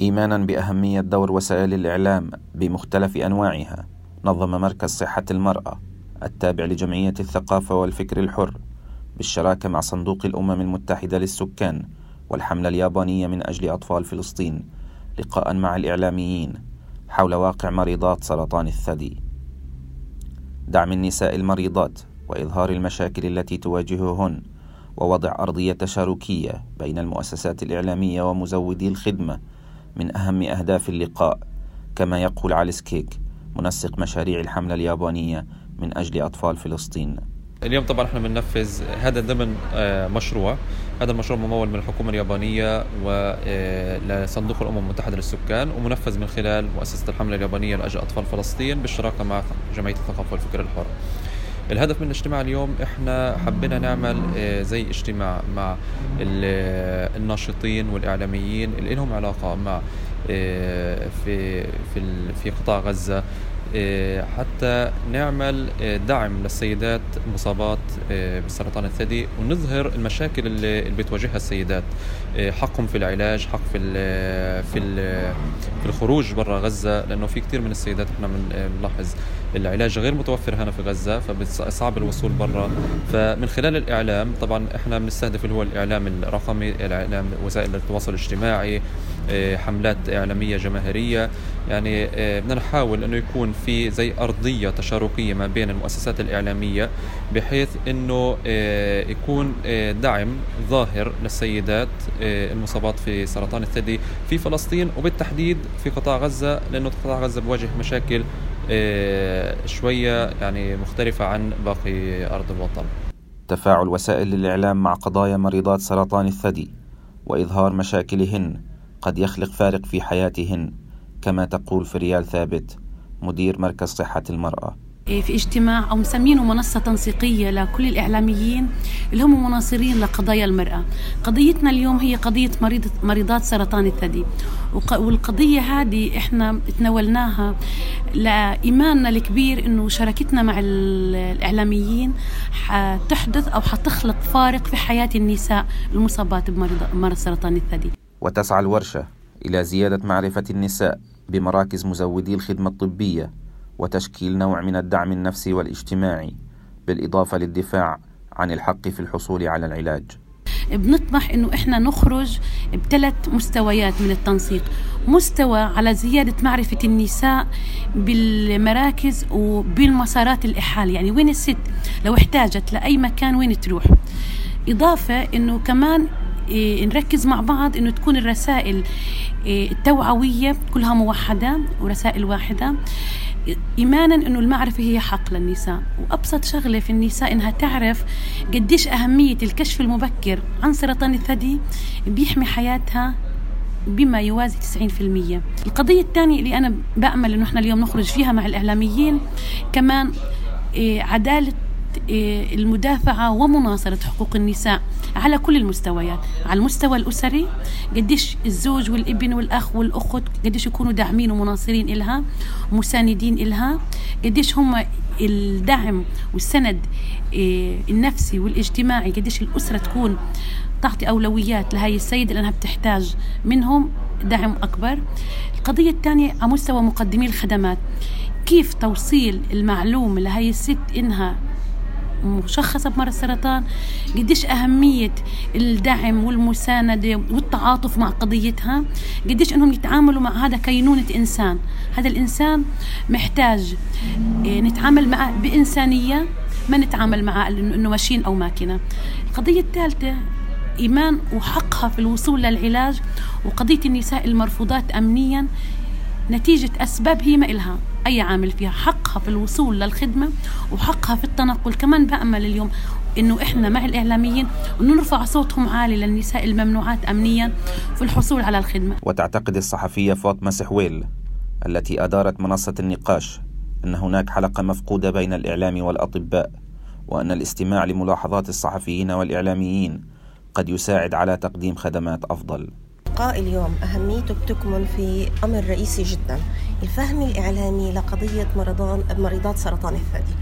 إيمانا بأهمية دور وسائل الإعلام بمختلف أنواعها. نظم مركز صحة المرأة التابع لجمعية الثقافة والفكر الحر بالشراكة مع صندوق الأمم المتحدة للسكان والحملة اليابانية من أجل أطفال فلسطين. لقاء مع الإعلاميين حول واقع مريضات سرطان الثدي. دعم النساء المريضات وإظهار المشاكل التي تواجههن ووضع أرضية تشاركية بين المؤسسات الإعلامية ومزودي الخدمة من أهم أهداف اللقاء كما يقول عليس كيك منسق مشاريع الحملة اليابانية من أجل أطفال فلسطين. اليوم طبعا إحنا بننفذ هذا ضمن آه، مشروع. هذا المشروع ممول من الحكومة اليابانية ولصندوق الأمم المتحدة للسكان ومنفذ من خلال مؤسسة الحملة اليابانية لأجل أطفال فلسطين بالشراكة مع جمعية الثقافة والفكر الحر. الهدف من الاجتماع اليوم إحنا حبينا نعمل آه، زي اجتماع مع الناشطين والإعلاميين اللي لهم علاقة مع آه، في في في قطاع غزة آه، حتى نعمل دعم للسيدات المصابات بسرطان الثدي ونظهر المشاكل اللي بتواجهها السيدات. حقهم في العلاج حق في في في الخروج برا غزة لأنه في كثير من السيدات إحنا بنلاحظ. العلاج غير متوفر هنا في غزة فصعب الوصول برا. فمن خلال الإعلام طبعا إحنا بنستهدف اللي هو الإعلام الرقمي الإعلام وسائل التواصل الاجتماعي آه، حملات إعلامية جماهيرية. يعني آه، بدنا نحاول إنه يكون في زي أرضية تشاركية ما بين المؤسسات الإعلامية بحيث إنه آه، يكون دعم ظاهر للسيدات المصابات في سرطان الثدي في فلسطين وبالتحديد في قطاع غزة لأنه قطاع غزة بواجه مشاكل شوية يعني مختلفة عن باقي أرض الوطن. تفاعل وسائل الاعلام مع قضايا مريضات سرطان الثدي وإظهار مشاكلهن قد يخلق فارق في حياتهن كما تقول فريال ثابت مدير مركز صحة المرأة إيه، في اجتماع أو مسمينه منصة تنسيقية لكل الإعلاميين اللي هم مناصرين لقضايا المرأة. قضيتنا اليوم هي قضية مريض مريضات سرطان الثدي والقضية هذه إحنا تناولناها لإيماننا الكبير إنه شراكتنا مع الإعلاميين حتحدث أو حتخلق فارق في حياة النساء المصابات بمرض سرطان الثدي. وتسعى الورشة إلى زيادة معرفة النساء بمراكز مزودي الخدمة الطبية وتشكيل نوع من الدعم النفسي والاجتماعي بالإضافة للدفاع عن الحق في الحصول على العلاج بنطمح إنه إحنا نخرج بثلاث مستويات من التنسيق. مستوى على زيادة معرفة النساء بالمراكز وبالمسارات الإحالة يعني وين الست؟ لو احتاجت لأي مكان وين تروح؟ إضافة أنه كمان نركز مع بعض إنه تكون الرسائل إيه، التوعوية كلها موحدة ورسائل واحدة. إيمانا إنه المعرفة هي حق للنساء. وأبسط شغلة في النساء إنها تعرف قديش أهمية الكشف المبكر عن سرطان الثدي بيحمي حياتها بما يوازي 90% القضية الثانية اللي أنا بأمل أنه إحنا اليوم نخرج فيها مع الإعلاميين كمان إيه، عدالة إيه، المدافعة ومناصرة حقوق النساء على كل المستويات على المستوى الأسري قديش الزوج والابن والأخ والأخت قديش يكونوا داعمين ومناصرين إلها مساندين إلها قديش هم الدعم والسند إيه، النفسي والاجتماعي قديش الأسرة تكون تعطي أولويات لهي السيدة لأنها بتحتاج منهم دعم أكبر. القضية الثانية على مستوى مقدمي الخدمات كيف توصيل المعلومة لهي الست إنها مشخصة بمرض السرطان قديش أهمية الدعم والمساندة والتعاطف مع قضيتها؟ قديش أنهم يتعاملوا مع هذا كينونة إنسان؟ هذا الإنسان محتاج آه، نتعامل معه بإنسانية ما نتعامل معه أنه ماشين أو ماكينة. القضية الثالثة إيمان وحقها في الوصول للعلاج وقضية النساء المرفوضات أمنيا نتيجة أسباب هي ما إلها أي عامل فيها حقها في الوصول للخدمة وحقها في التنقل كمان بأمل اليوم إنه إحنا مع الإعلاميين نرفع صوتهم عالي للنساء الممنوعات امنيا في الحصول على الخدمة. وتعتقد الصحفية فاطمة سحويل التي أدارت منصة النقاش أن هناك حلقة مفقودة بين الإعلام والأطباء وأن الاستماع لملاحظات الصحفيين والإعلاميين قد يساعد على تقديم خدمات أفضل. لقاء اليوم أهميته بتكمن في أمر رئيسي جدا الفهم الإعلامي لقضية مرضان مريضات سرطان الثدي.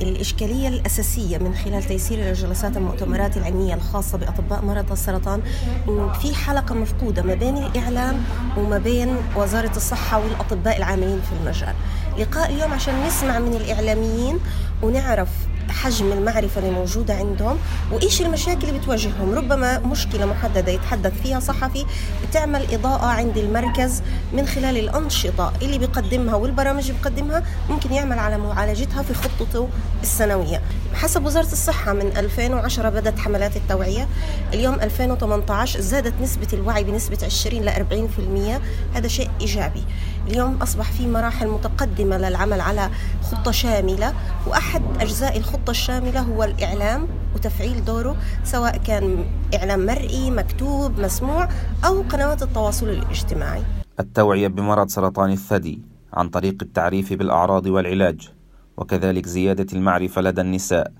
الإشكالية الأساسية من خلال تيسير الجلسات المؤتمرات العلمية الخاصة بأطباء مرض السرطان إنه في حلقة مفقودة ما بين الإعلام وما بين وزارة الصحة والأطباء العاملين في المجال. لقاء اليوم عشان نسمع من الإعلاميين ونعرف حجم المعرفة اللي موجودة عندهم وإيش المشاكل اللي بتواجههم؟ ربما مشكلة محددة يتحدث فيها صحفي بتعمل إضاءة عند المركز من خلال الأنشطة اللي بيقدمها والبرامج اللي بيقدمها ممكن يعمل على معالجتها في خطته السنوية. حسب وزارة الصحة من 2010 بدأت حملات التوعية اليوم 2018 زادت نسبة الوعي بنسبة 20 ل 40% هذا شيء إيجابي. اليوم أصبح في مراحل متقدمة للعمل على خطة شاملة وأحد أجزاء الخطة الشاملة هو الإعلام وتفعيل دوره سواء كان إعلام مرئي مكتوب مسموع أو قنوات التواصل الاجتماعي. التوعية بمرض سرطان الثدي عن طريق التعريف بالأعراض والعلاج وكذلك زيادة المعرفة لدى النساء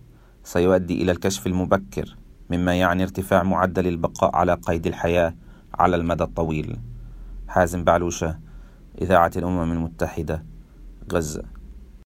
سيؤدي إلى الكشف المبكر مما يعني ارتفاع معدل البقاء على قيد الحياة على المدى الطويل. حازم بعلوشة إذاعة الأمم المتحدة غزة.